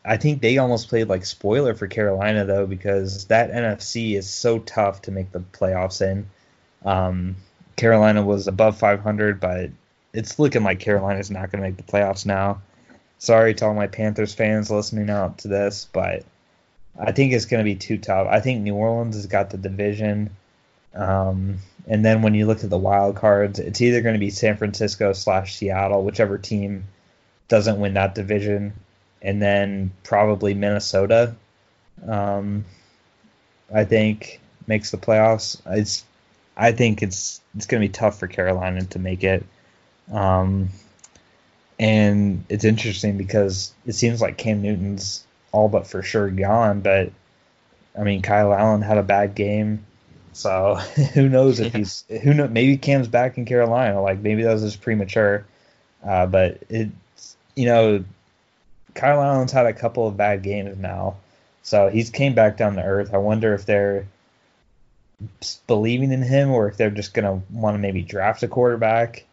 I think they almost played like spoiler for Carolina though, because that NFC is so tough to make the playoffs in. Um, Carolina was above 500, but it's looking like Carolina's not going to make the playoffs now. Sorry to all my Panthers fans listening out to this, but I think it's going to be too tough. I think New Orleans has got the division. Um, and then when you look at the wild cards, it's either going to be San Francisco slash Seattle, whichever team doesn't win that division and then probably Minnesota. Um, I think makes the playoffs. It's I think it's it's going to be tough for Carolina to make it. Um, and it's interesting because it seems like Cam Newton's all but for sure gone, but I mean Kyle Allen had a bad game. So who knows if he's who know maybe Cam's back in Carolina like maybe that was just premature. Uh, but it's you know Kyle Allen's had a couple of bad games now, so he's came back down to earth. I wonder if they're believing in him or if they're just gonna want to maybe draft a quarterback,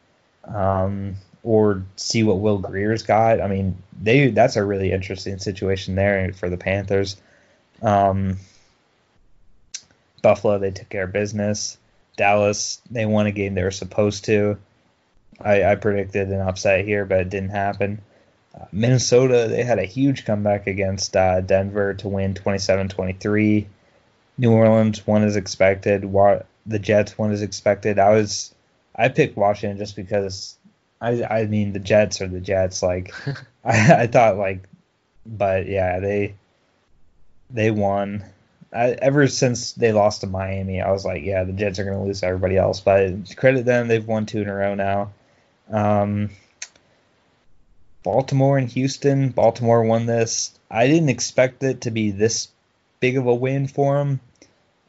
um, or see what Will Grier's got. I mean, they that's a really interesting situation there for the Panthers. Um, Buffalo, they took care of business. Dallas, they won a game they were supposed to. I, I predicted an upset here, but it didn't happen. Minnesota, they had a huge comeback against uh, Denver to win 27 23. New Orleans won as expected. The Jets won as expected. I was, I picked Washington just because, I, I mean, the Jets are the Jets. Like, I, I thought, like, but yeah, they, they won. I, ever since they lost to Miami, I was like, yeah, the Jets are going to lose to everybody else. But credit them, they've won two in a row now. Um, Baltimore and Houston. Baltimore won this. I didn't expect it to be this big of a win for them.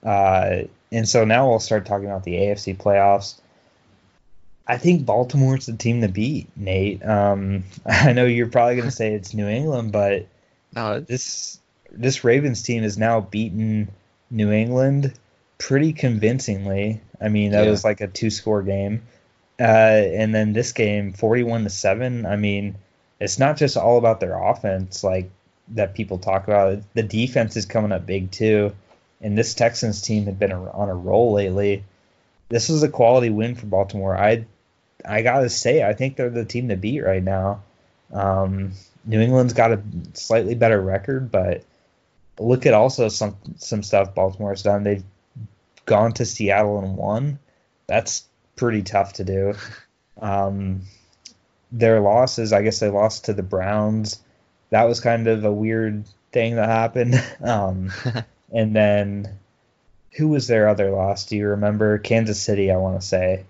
Uh, and so now we'll start talking about the AFC playoffs. I think Baltimore's the team to beat, Nate. Um, I know you're probably going to say it's New England, but No, this this Ravens team has now beaten New England pretty convincingly. I mean, that Yeah. was like a two score game. Uh, and then this game, 41 to 7. I mean, it's not just all about their offense like that people talk about. The defense is coming up big too. And this Texans team had been on a roll lately. This was a quality win for Baltimore. I I got to say, I think they're the team to beat right now. Um, New England's got a slightly better record, but look at also some some stuff Baltimore's done. They've gone to Seattle and won. That's pretty tough to do. Um, their losses, I guess they lost to the Browns. That was kind of a weird thing that happened. Um, and then who was their other loss? Do you remember? Kansas City, I want to say.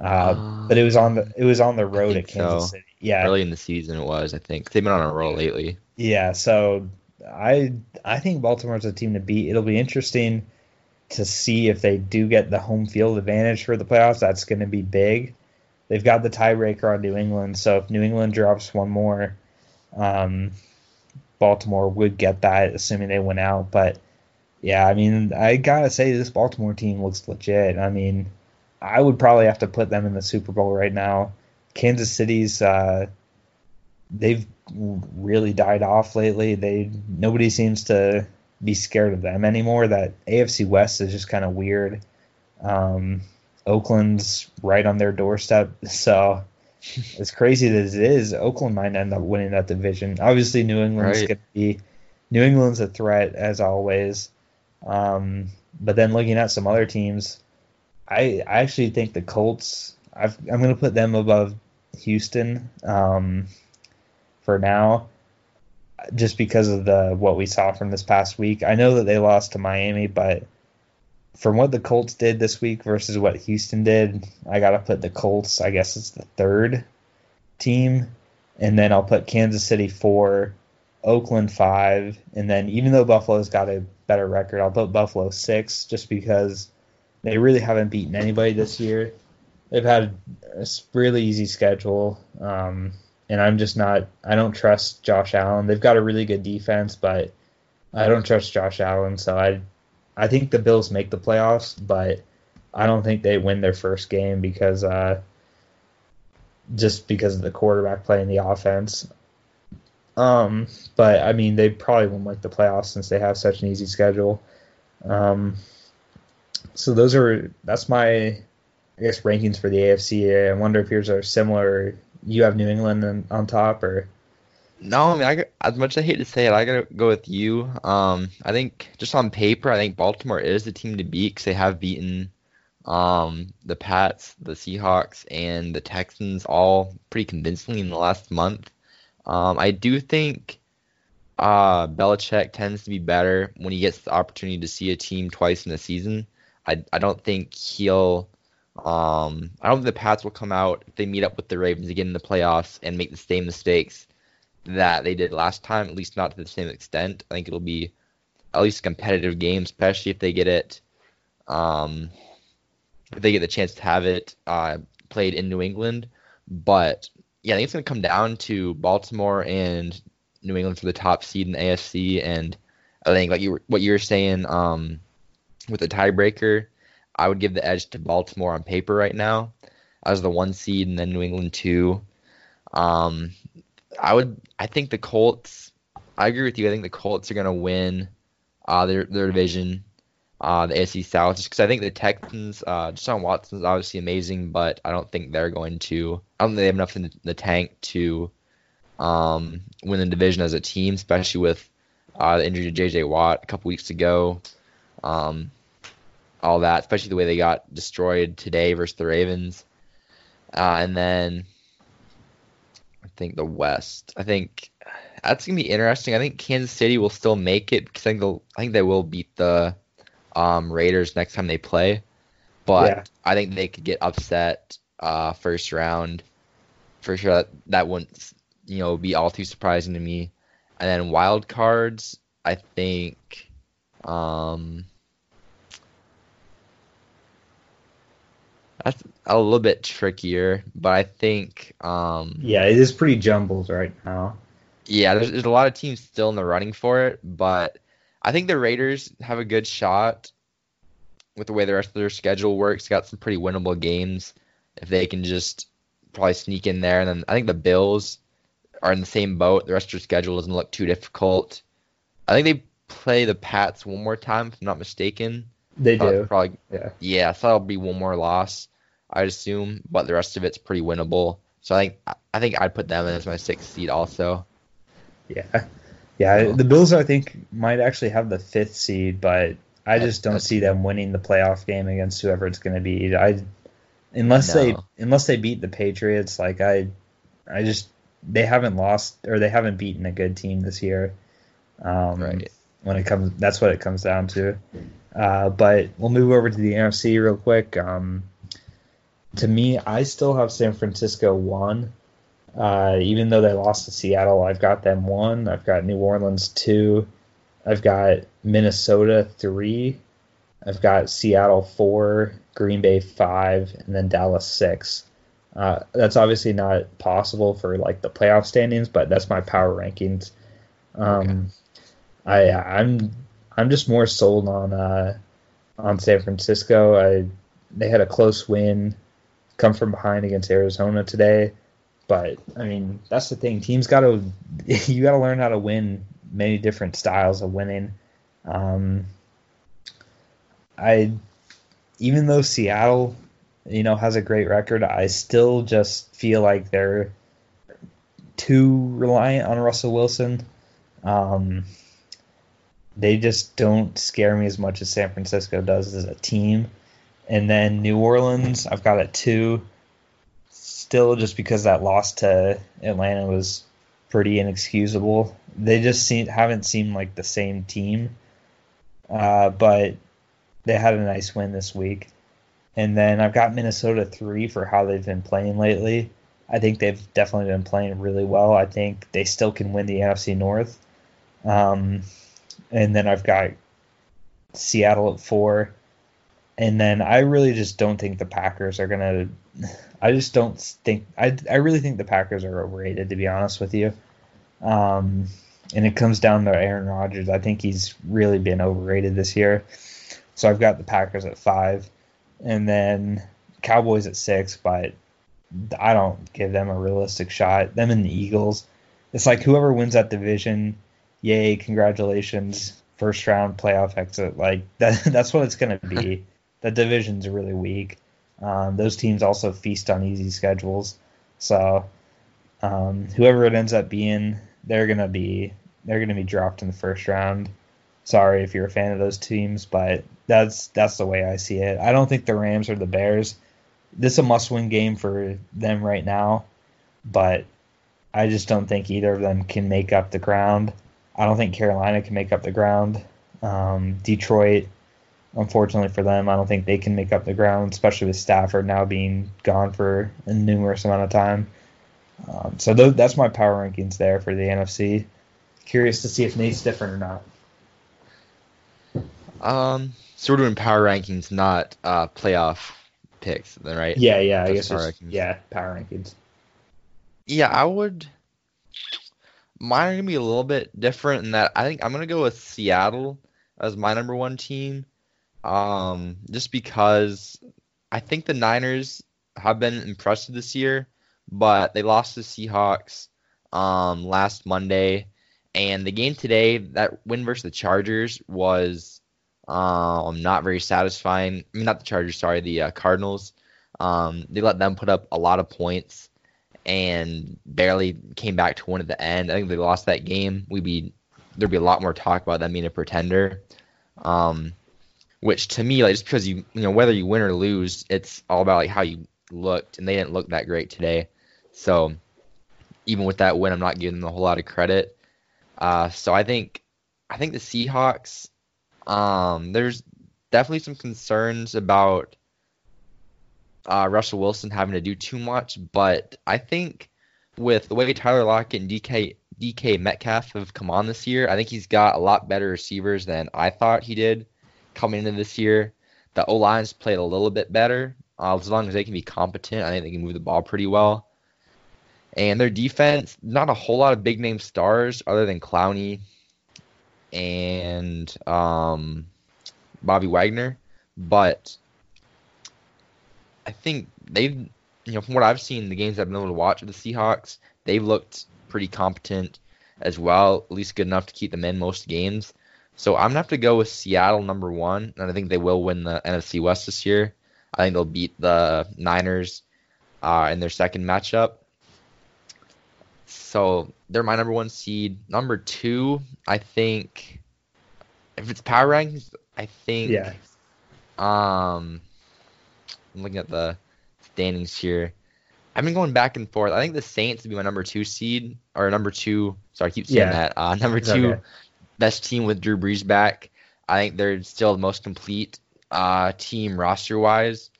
Uh, but it was on the it was on the road at Kansas so. City. Yeah, early in the season it was. I think they've been on a roll lately. yeah, so I I think Baltimore's a team to beat. It'll be interesting to see if they do get the home field advantage for the playoffs. That's going to be big. They've got the tiebreaker on New England, so if New England drops one more, um, Baltimore would get that, assuming they win out. But yeah, I mean, I gotta say this Baltimore team looks legit. I mean, I would probably have to put them in the Super Bowl right now. Kansas City's uh, they've really died off lately. They nobody seems to be scared of them anymore. That AFC West is just kind of weird. Um, Oakland's right on their doorstep, so as crazy as it is, Oakland might end up winning that division. Obviously, New England's Right. going to be New England's a threat as always. Um, but then looking at some other teams, I I actually think the Colts. I've, I'm going to put them above Houston um, for now, just because of the what we saw from this past week. I know that they lost to Miami, but from what the Colts did this week versus what Houston did, I got to put the Colts. I guess it's the third team, and then I'll put Kansas City four, Oakland five, and then even though Buffalo's got a better record, I'll put Buffalo six, just because they really haven't beaten anybody this year. They've had a really easy schedule, um, and I'm just not. I don't trust Josh Allen. They've got a really good defense, but I don't trust Josh Allen. So I, I think the Bills make the playoffs, but I don't think they win their first game because, uh, just because of the quarterback playing the offense. Um, but I mean, they probably won't make the playoffs since they have such an easy schedule. Um, so those are that's my I guess rankings for the AFC. I wonder if yours are similar. You have New England on- on top, or No, I mean, I, as much as I hate to say it, I gotta go with you. Um, I think just on paper, I think Baltimore is the team to beat because they have beaten um, the Pats, the Seahawks, and the Texans all pretty convincingly in the last month. Um, I do think uh, Belichick tends to be better when he gets the opportunity to see a team twice in a season. I, I don't think he'll. Um, I don't think the Pats will come out if they meet up with the Ravens again in the playoffs and make the same mistakes that they did last time, at least not to the same extent. I think it'll be at least a competitive game, especially if they get it, um, if they get the chance to have it uh, played in New England. But yeah, I think it's going to come down to Baltimore and New England for the top seed in the AFC. And I think like you what you were saying um, with the tiebreaker, I would give the edge to Baltimore on paper right now as the one seed, and then New England two. Um, I would. I think the Colts. I agree with you. I think the Colts are going to win uh, their their division, uh, the AFC South, just because I think the Texans. Uh, Deshaun Watson is obviously amazing, but I don't think they're going to. I don't think they have enough in the, tank to um, win the division as a team, especially with uh, the injury to J.J. Watt a couple weeks ago. Um, all that, especially the way they got destroyed today versus the Ravens. Uh, and then I think the West. I think that's gonna be interesting. I think Kansas City will still make it because I think they'll, I think they will beat the um, Raiders next time they play. But Yeah. I think they could get upset uh, first round for sure. That, that wouldn't you know be all too surprising to me. And then wild cards, I think. Um, That's a little bit trickier, but I think um, Yeah, it is pretty jumbled right now. yeah, there's, there's a lot of teams still in the running for it, but I think the Raiders have a good shot with the way the rest of their schedule works. Got some pretty winnable games if they can just probably sneak in there. And then I think the Bills are in the same boat. The rest of their schedule doesn't look too difficult. I think they play the Pats one more time, if I'm not mistaken. They do. Probably, Yeah. yeah. So that'll be one more loss, I'd assume. But the rest of it's pretty winnable. So I think I think I'd put them as my sixth seed also. Yeah. Yeah, the Bills I think might actually have the fifth seed, but I just don't see them winning the playoff game against whoever it's going to be. I unless they unless they beat the Patriots, like I I just they haven't lost or they haven't beaten a good team this year. Um, Right. When it comes, that's what it comes down to. Uh, but we'll move over to the NFC real quick. Um, to me, I still have San Francisco one. Uh, even though they lost to Seattle, I've got them one. I've got New Orleans two. I've got Minnesota three. I've got Seattle four, Green Bay five, and then Dallas six. Uh, that's obviously not possible for like the playoff standings, but that's my power rankings. Um, I I'm I'm just more sold on uh, on San Francisco. I they had a close win, come from behind against Arizona today. But I mean, that's the thing. Teams got to you got to learn how to win many different styles of winning. Um, I even though Seattle, you know, has a great record, I still just feel like they're too reliant on Russell Wilson. Um, they just don't scare me as much as San Francisco does as a team. And then New Orleans, I've got it two still just because that loss to Atlanta was pretty inexcusable. They just seem haven't seemed like the same team. Uh, but they had a nice win this week. And then I've got Minnesota three for how they've been playing lately. I think they've definitely been playing really well. I think they still can win the NFC North. Um, and then I've got Seattle at four. And then I really just don't think the Packers are gonna. I just don't think I. I really think the Packers are overrated, to be honest with you. Um, and it comes down to Aaron Rodgers. I think he's really been overrated this year. So I've got the Packers at five, and then Cowboys at six. But I don't give them a realistic shot. Them and the Eagles. It's like whoever wins that division, yay, congratulations, first round playoff exit. Like that. That's what it's gonna be. the division's are really weak. Um, those teams also feast on easy schedules. So um, whoever it ends up being, they're gonna be they're gonna be dropped in the first round. Sorry if you're a fan of those teams, but that's that's the way I see it. I don't think the Rams or the Bears. This is a must-win game for them right now, but I just don't think either of them can make up the ground. I don't think Carolina can make up the ground. Um, Detroit, unfortunately for them, I don't think they can make up the ground, especially with Stafford now being gone for a numerous amount of time. Um, so th- that's my power rankings there for the NFC. Curious to see if Nate's different or not. Um, so we're doing power rankings, not uh, playoff picks, then, right? Yeah, yeah, I guess. power rankings. Yeah, power rankings. Yeah, I would. Mine are gonna be a little bit different in that I think I'm gonna go with Seattle as my number one team. Um, just because I think the Niners have been impressive this year, but they lost to Seahawks um last Monday, and the game today, that win versus the Chargers was um not very satisfying. I mean, not the Chargers, sorry, the uh, Cardinals. Um, they let them put up a lot of points and barely came back to win at the end. I think if they lost that game, we'd be there'd be a lot more talk about them being a pretender. Um, which to me, like just because you you know whether you win or lose, it's all about like how you looked, and they didn't look that great today. So even with that win, I'm not giving them a whole lot of credit. Uh, so I think I think the Seahawks. Um, there's definitely some concerns about uh, Russell Wilson having to do too much, but I think with the way Tyler Lockett and DK DK Metcalf have come on this year, I think he's got a lot better receivers than I thought he did coming into this year. The O line's played a little bit better, Uh, as long as they can be competent, I think they can move the ball pretty well. And their defense, not a whole lot of big name stars other than Clowney and um, Bobby Wagner, but I think they've, you know, from what I've seen, the games I've been able to watch of the Seahawks, they've looked pretty competent as well, at least good enough to keep them in most games. So I'm gonna have to go with Seattle number one, and I think they will win the NFC West this year. I think they'll beat the Niners uh, in their second matchup. So they're my number one seed. Number two, I think, if it's power rankings, I think. Yeah. Um, I'm looking at the standings here. I've been going back and forth. I think the Saints would be my number two seed or number two. Sorry, I keep saying Yeah. that. Uh, number It's two okay. best team with Drew Brees back. I think they're still the most complete uh, team roster wise.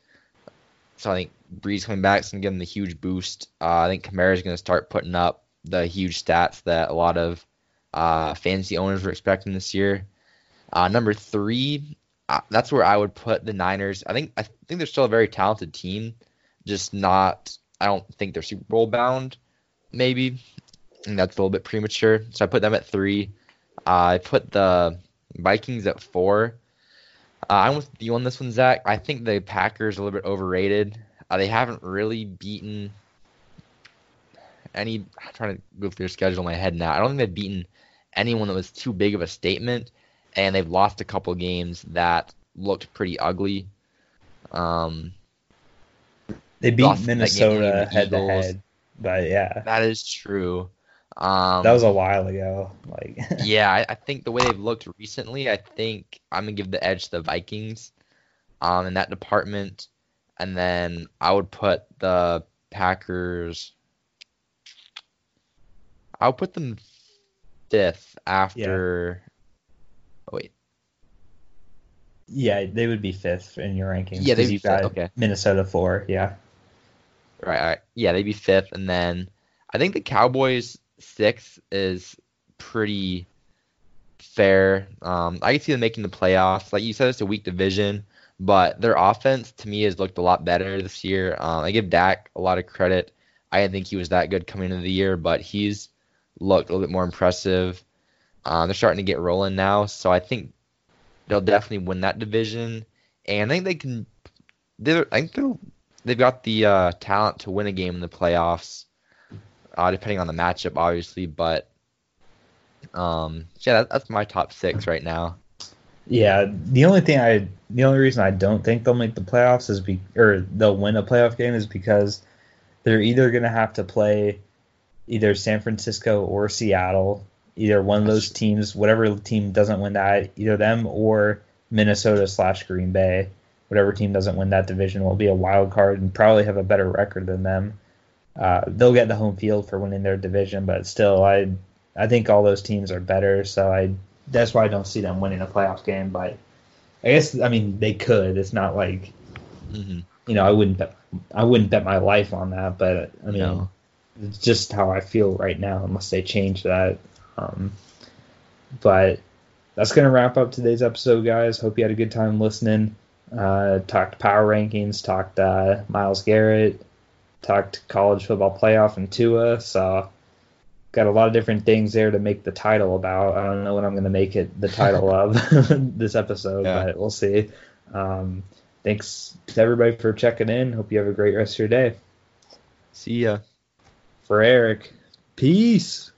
So I think Brees coming back is gonna give them the huge boost. Uh, I think Kamara is gonna start putting up the huge stats that a lot of uh, fantasy owners were expecting this year. Uh, number three, uh, that's where I would put the Niners. I think I think they're still a very talented team, just not. I don't think they're Super Bowl bound. Maybe, and that's a little bit premature. So I put them at three. Uh, I put the Vikings at four. Uh, I'm with you on this one, Zach. I think the Packers are a little bit overrated. Uh, they haven't really beaten any. I'm trying to go through their schedule in my head now. I don't think they've beaten anyone that was too big of a statement, and they've lost a couple games that looked pretty ugly. Um, They beat Lost that game Minnesota head to head, but yeah, that is true. Um, that was a while ago. Like, yeah, I, I think the way they've looked recently, I think I'm gonna give the edge to the Vikings, um, in that department, and then I would put the Packers. I'll put them fifth after. Oh, wait, yeah, they would be fifth in your rankings. Yeah, they'd be fifth, okay. Minnesota four. Yeah, right, right, yeah, they'd be fifth, and then I think the Cowboys sixth is pretty fair. Um, I can see them making the playoffs. Like you said, it's a weak division, but their offense to me has looked a lot better this year. Um, I give Dak a lot of credit. I didn't think he was that good coming into the year, but he's looked a little bit more impressive. Uh, they're starting to get rolling now, so I think they'll definitely win that division, and I think they can. They're, I think they'll, they've got the uh, talent to win a game in the playoffs, uh, depending on the matchup, obviously. But um, yeah, that, that's my top six right now. yeah. The only thing I, the only reason I don't think they'll make the playoffs is be, or they'll win a playoff game is because they're either gonna have to play either San Francisco or Seattle. Either one of those teams, whatever team doesn't win that, either them or Minnesota slash Green Bay, whatever team doesn't win that division will be a wild card and probably have a better record than them. Uh, they'll get the home field for winning their division, but still, I I think all those teams are better, so I that's why I don't see them winning a playoff game. But I guess I mean they could. It's not like hmm you know I wouldn't bet I wouldn't bet my life on that, but I mean No. it's just how I feel right now, unless they change that. Um, but that's gonna wrap up today's episode, guys. Hope you had a good time listening. Uh, talked power rankings, talked uh, Myles Garrett, talked college football playoff and Tua. So got a lot of different things there to make the title about. I don't know what I'm gonna make it the title of this episode, Yeah. but we'll see. Um, thanks to everybody for checking in. Hope you have a great rest of your day. See ya. For Eric, peace.